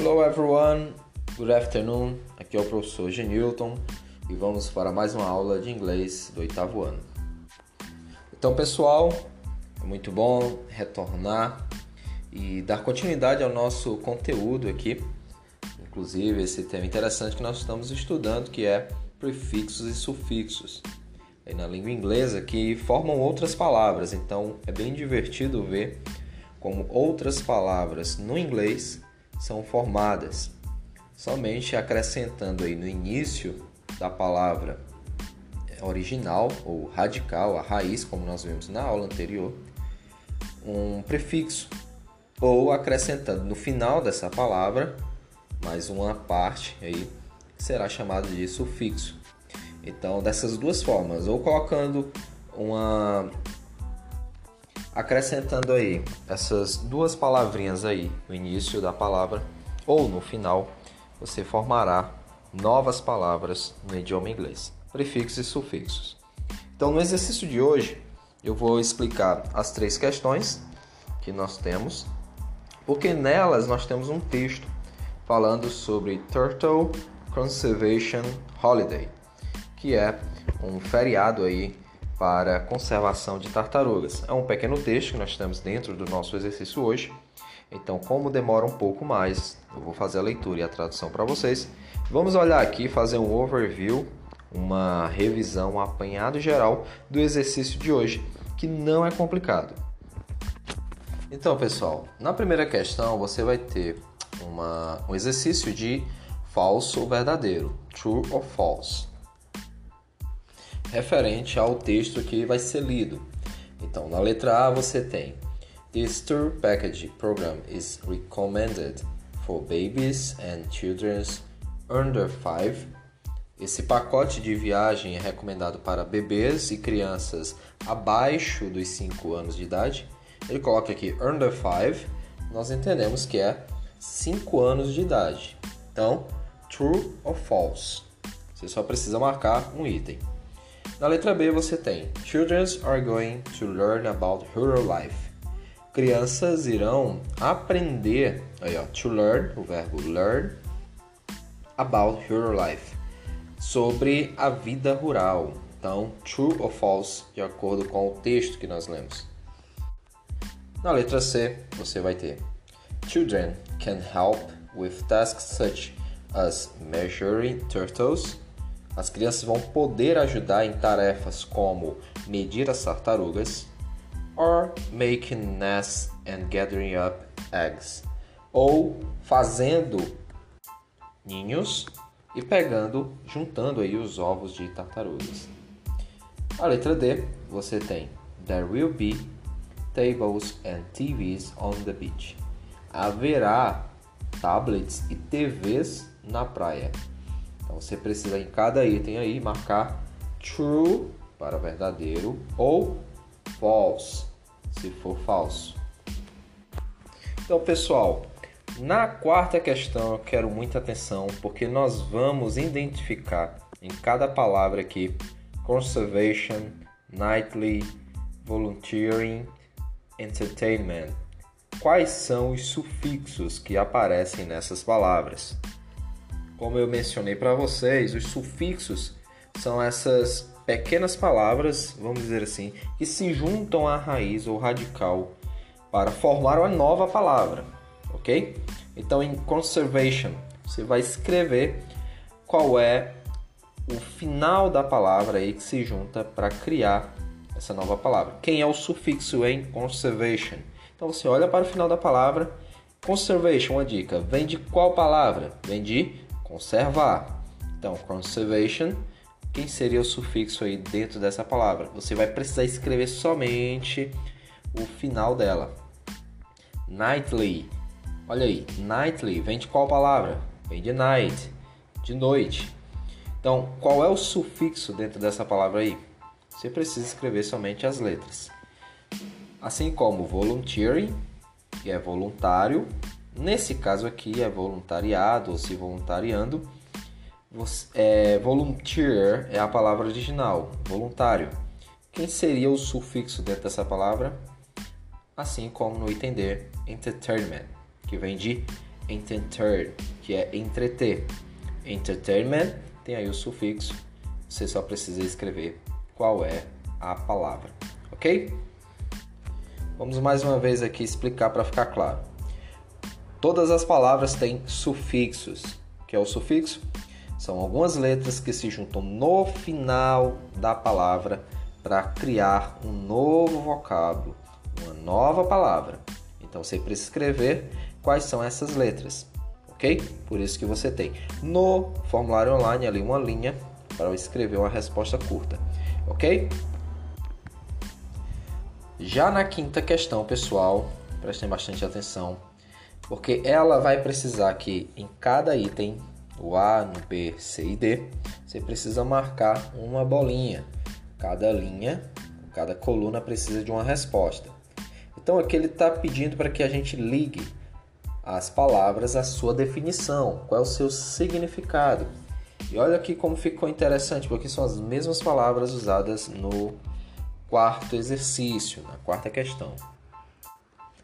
Hello everyone, good afternoon. Aqui é o professor Genilton e vamos para mais uma aula de inglês do oitavo ano. Então, pessoal, é muito bom retornar e dar continuidade ao nosso conteúdo aqui. Inclusive, esse tema interessante que nós estamos estudando, que é prefixos e sufixos. Aí na língua inglesa que formam outras palavras, então é bem divertido ver como outras palavras no inglês são formadas, somente acrescentando aí no início da palavra original ou radical, a raiz, como nós vimos na aula anterior, um prefixo, ou acrescentando no final dessa palavra mais uma parte aí que será chamado de sufixo. Então, dessas duas formas, ou colocando uma acrescentando aí essas duas palavrinhas aí no início da palavra ou no final, você formará novas palavras no idioma inglês, prefixos e sufixos. Então, no exercício de hoje, eu vou explicar as três questões que nós temos, porque nelas nós temos um texto falando sobre Turtle Conservation Holiday, que é um feriado aí para conservação de tartarugas. É um pequeno texto que nós temos dentro do nosso exercício hoje. Então, como demora um pouco mais, eu vou fazer a leitura e a tradução para vocês. Vamos olhar aqui, fazer um overview, uma revisão, um apanhado geral do exercício de hoje, que não é complicado. Então, pessoal, na primeira questão você vai ter uma, um exercício de falso ou verdadeiro, true or false referente ao texto que vai ser lido. Então, na letra A você tem This tour package program is recommended for babies and children under 5. Esse pacote de viagem é recomendado para bebês e crianças abaixo dos 5 anos de idade. Ele coloca aqui under 5, nós entendemos que é 5 anos de idade. Então, true or false. Você só precisa marcar um item. Na letra B você tem Children are going to learn about rural life. Crianças irão aprender, aí ó, to learn, o verbo learn, about rural life, sobre a vida rural. Então, true or false, de acordo com o texto que nós lemos. Na letra C, você vai ter Children can help with tasks such as measuring turtles as crianças vão poder ajudar em tarefas como medir as tartarugas, or making nests and gathering up eggs, ou fazendo ninhos e pegando, juntando aí os ovos de tartarugas. A letra D, você tem There will be tables and TVs on the beach. Haverá tablets e TVs na praia. Então você precisa em cada item aí marcar true para verdadeiro ou false se for falso. Então, pessoal, na quarta questão eu quero muita atenção porque nós vamos identificar em cada palavra aqui conservation, nightly, volunteering, entertainment. Quais são os sufixos que aparecem nessas palavras? Como eu mencionei para vocês, os sufixos são essas pequenas palavras, vamos dizer assim, que se juntam à raiz ou radical para formar uma nova palavra, ok? Então, em conservation, você vai escrever qual é o final da palavra aí que se junta para criar essa nova palavra. Quem é o sufixo em conservation? Então, você olha para o final da palavra. Conservation, uma dica, vem de qual palavra? Vem de conservar. Então, conservation, quem seria o sufixo aí dentro dessa palavra? Você vai precisar escrever somente o final dela. Nightly. Olha aí, nightly vem de qual palavra? Vem de night, de noite. Então, qual é o sufixo dentro dessa palavra aí? Você precisa escrever somente as letras. Assim como volunteering, que é voluntário, Nesse caso aqui é voluntariado ou se voluntariando. É, volunteer é a palavra original, voluntário. Quem seria o sufixo dentro dessa palavra? Assim como no D, entertainment, que vem de entertain, que é entreter. Entertainment tem aí o sufixo, você só precisa escrever qual é a palavra, ok? Vamos mais uma vez aqui explicar para ficar claro. Todas as palavras têm sufixos. Que é o sufixo? São algumas letras que se juntam no final da palavra para criar um novo vocábulo, uma nova palavra. Então você precisa escrever quais são essas letras, ok? Por isso que você tem no formulário online ali uma linha para escrever uma resposta curta, ok? Já na quinta questão, pessoal, prestem bastante atenção, porque ela vai precisar que em cada item, o A, no B, C e D, você precisa marcar uma bolinha. Cada linha, cada coluna precisa de uma resposta. Então aqui ele está pedindo para que a gente ligue as palavras à sua definição, qual é o seu significado. E olha aqui como ficou interessante, porque são as mesmas palavras usadas no quarto exercício, na quarta questão.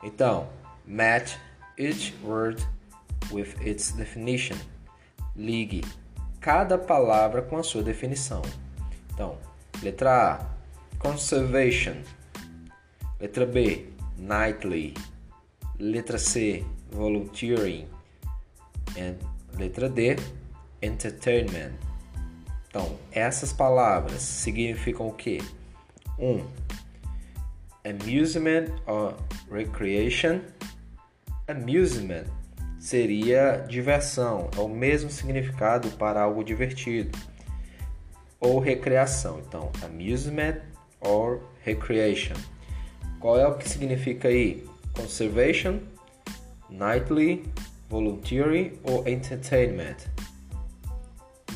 Então, match each word with its definition. Ligue cada palavra com a sua definição. Então, letra A, conservation. Letra B, nightly. Letra C, volunteering. E letra D, entertainment. Então, essas palavras significam o quê? 1. Um, amusement or recreation. Amusement seria diversão, é o mesmo significado para algo divertido. Ou recreação. Então, amusement or recreation. Qual é o que significa aí? Conservation, nightly, voluntary ou entertainment?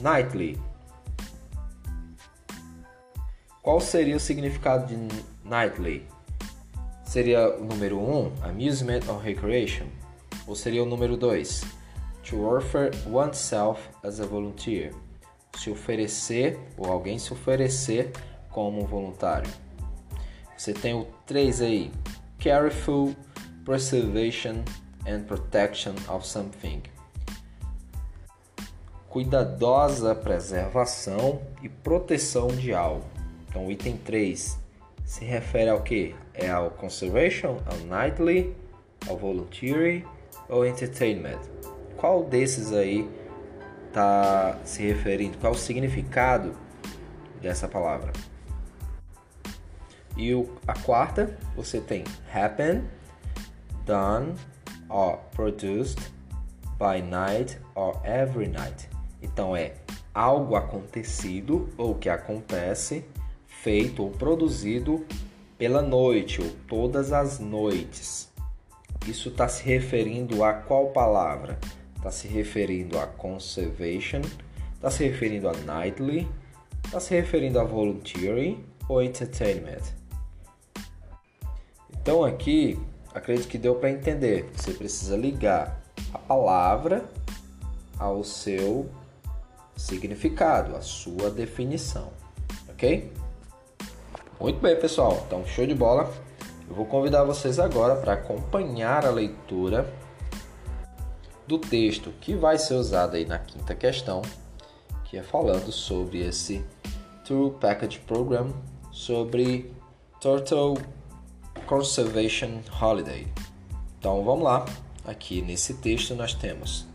Nightly qual seria o significado de nightly? Seria o número 1, um, amusement or recreation? Ou seria o número 2, to offer oneself as a volunteer? Se oferecer ou alguém se oferecer como voluntário. Você tem o 3 aí, careful preservation and protection of something. Cuidadosa preservação e proteção de algo. Então, item 3 se refere ao que? É ao conservation, ao nightly, ao voluntary ou entertainment? Qual desses aí está se referindo? Qual o significado dessa palavra? E o, a quarta, você tem happen, done or produced by night or every night. Então é algo acontecido ou que acontece feito ou produzido pela noite ou todas as noites. Isso está se referindo a qual palavra? Está se referindo a conservation, está se referindo a nightly, está se referindo a voluntary ou entertainment. Então aqui, acredito que deu para entender. Você precisa ligar a palavra ao seu significado, à sua definição, ok? Muito bem, pessoal. Então, show de bola. Eu vou convidar vocês agora para acompanhar a leitura do texto que vai ser usado aí na quinta questão, que é falando sobre esse Tour Package Program, sobre Turtle Conservation Holiday. Então, vamos lá. Aqui nesse texto nós temos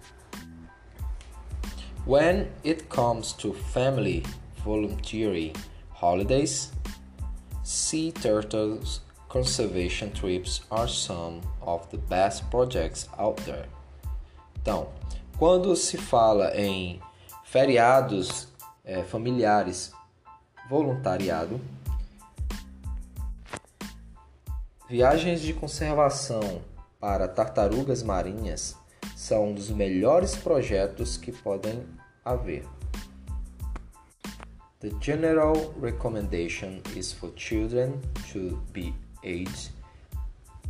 When it comes to family voluntary holidays, Sea turtles conservation trips are some of the best projects out there. Então, quando se fala em feriados é, familiares voluntariado, viagens de conservação para tartarugas marinhas são um dos melhores projetos que podem haver. The general recommendation is for children to be aged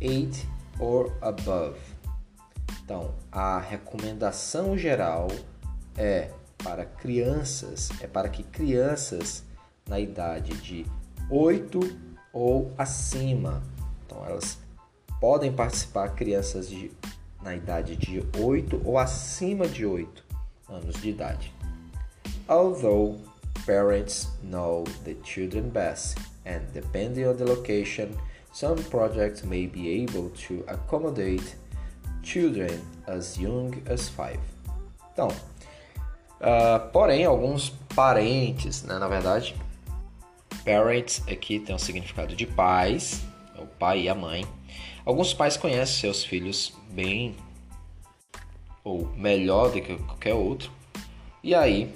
8 or above. Então, a recomendação geral é para crianças, é para que crianças na idade de 8 ou acima, então elas podem participar crianças de na idade de 8 ou acima de 8 anos de idade. Although parents know the children best and depending on the location, some projects may be able to accommodate children as young as 5. Então, uh, porém, alguns parentes, né, na verdade, parents aqui tem o um significado de pais, é o pai e a mãe. Alguns pais conhecem seus filhos bem ou melhor do que qualquer outro. E aí,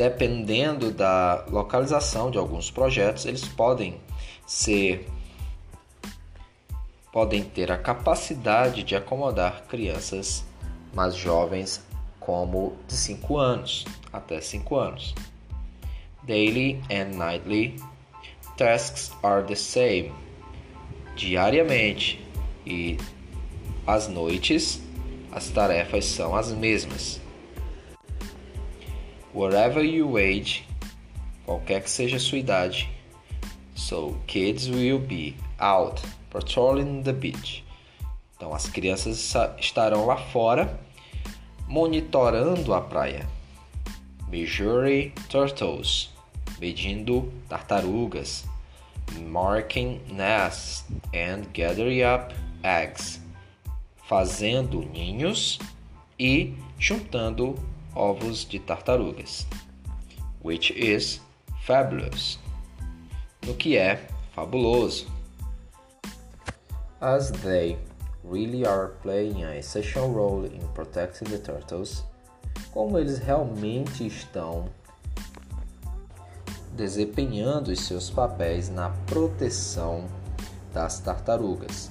dependendo da localização de alguns projetos, eles podem ser podem ter a capacidade de acomodar crianças mais jovens como de 5 anos até 5 anos. Daily and nightly tasks are the same. Diariamente e às noites as tarefas são as mesmas. Wherever you age, qualquer que seja a sua idade, so kids will be out patrolling the beach. Então as crianças estarão lá fora monitorando a praia. Measure turtles, medindo tartarugas. Marking nests and gathering up eggs fazendo ninhos e juntando ovos de tartarugas, which is fabulous, no que é fabuloso. As they really are playing a essential role in protecting the turtles, como eles realmente estão desempenhando os seus papéis na proteção das tartarugas.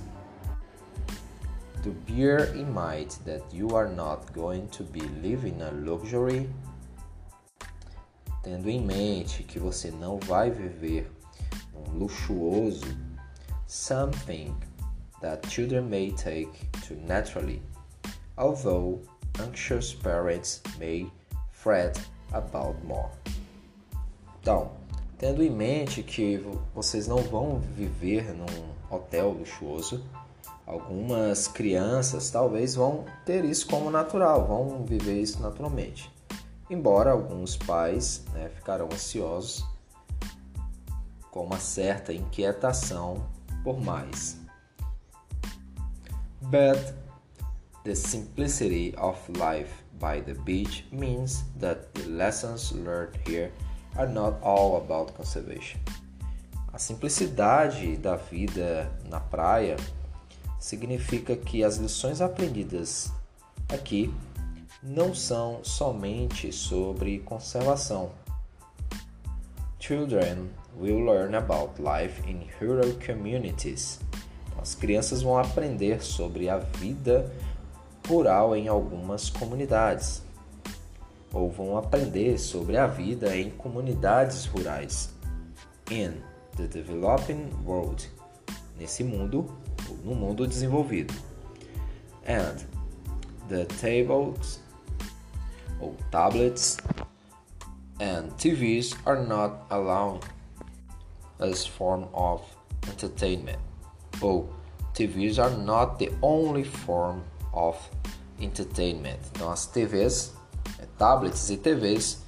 To bear in mind that you are not going to be living a luxury, tendo em mente que você não vai viver um luxuoso something that children may take to naturally, although anxious parents may fret about more. Então, tendo em mente que vocês não vão viver num hotel luxuoso, Algumas crianças talvez vão ter isso como natural, vão viver isso naturalmente. Embora alguns pais né, ficarão ansiosos com uma certa inquietação por mais. But the simplicity of life by the beach means that the lessons learned here are not all about conservation. A simplicidade da vida na praia significa que as lições aprendidas aqui não são somente sobre conservação. Children will learn about life in rural communities. As crianças vão aprender sobre a vida rural em algumas comunidades, ou vão aprender sobre a vida em comunidades rurais. In the developing world, nesse mundo no mundo desenvolvido. And the tables or tablets and TVs are not allowed as form of entertainment. Ou TVs are not the only form of entertainment. Então as TVs, é, tablets e TVs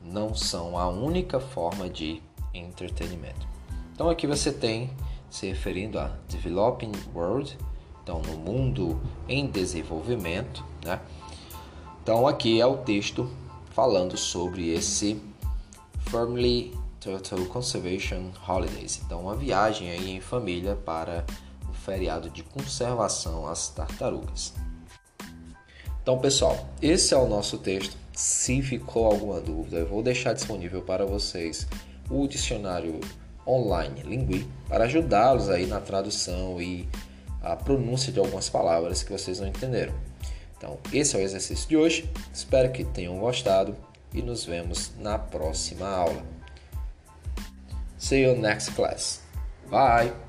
não são a única forma de entretenimento. Então aqui você tem se referindo a Developing World, então no mundo em desenvolvimento, né? Então aqui é o texto falando sobre esse Firmly Turtle Conservation Holidays, então uma viagem aí em família para o feriado de conservação às tartarugas. Então pessoal, esse é o nosso texto. Se ficou alguma dúvida, eu vou deixar disponível para vocês o dicionário online Lingui para ajudá-los aí na tradução e a pronúncia de algumas palavras que vocês não entenderam. Então, esse é o exercício de hoje. Espero que tenham gostado e nos vemos na próxima aula. See you next class. Bye.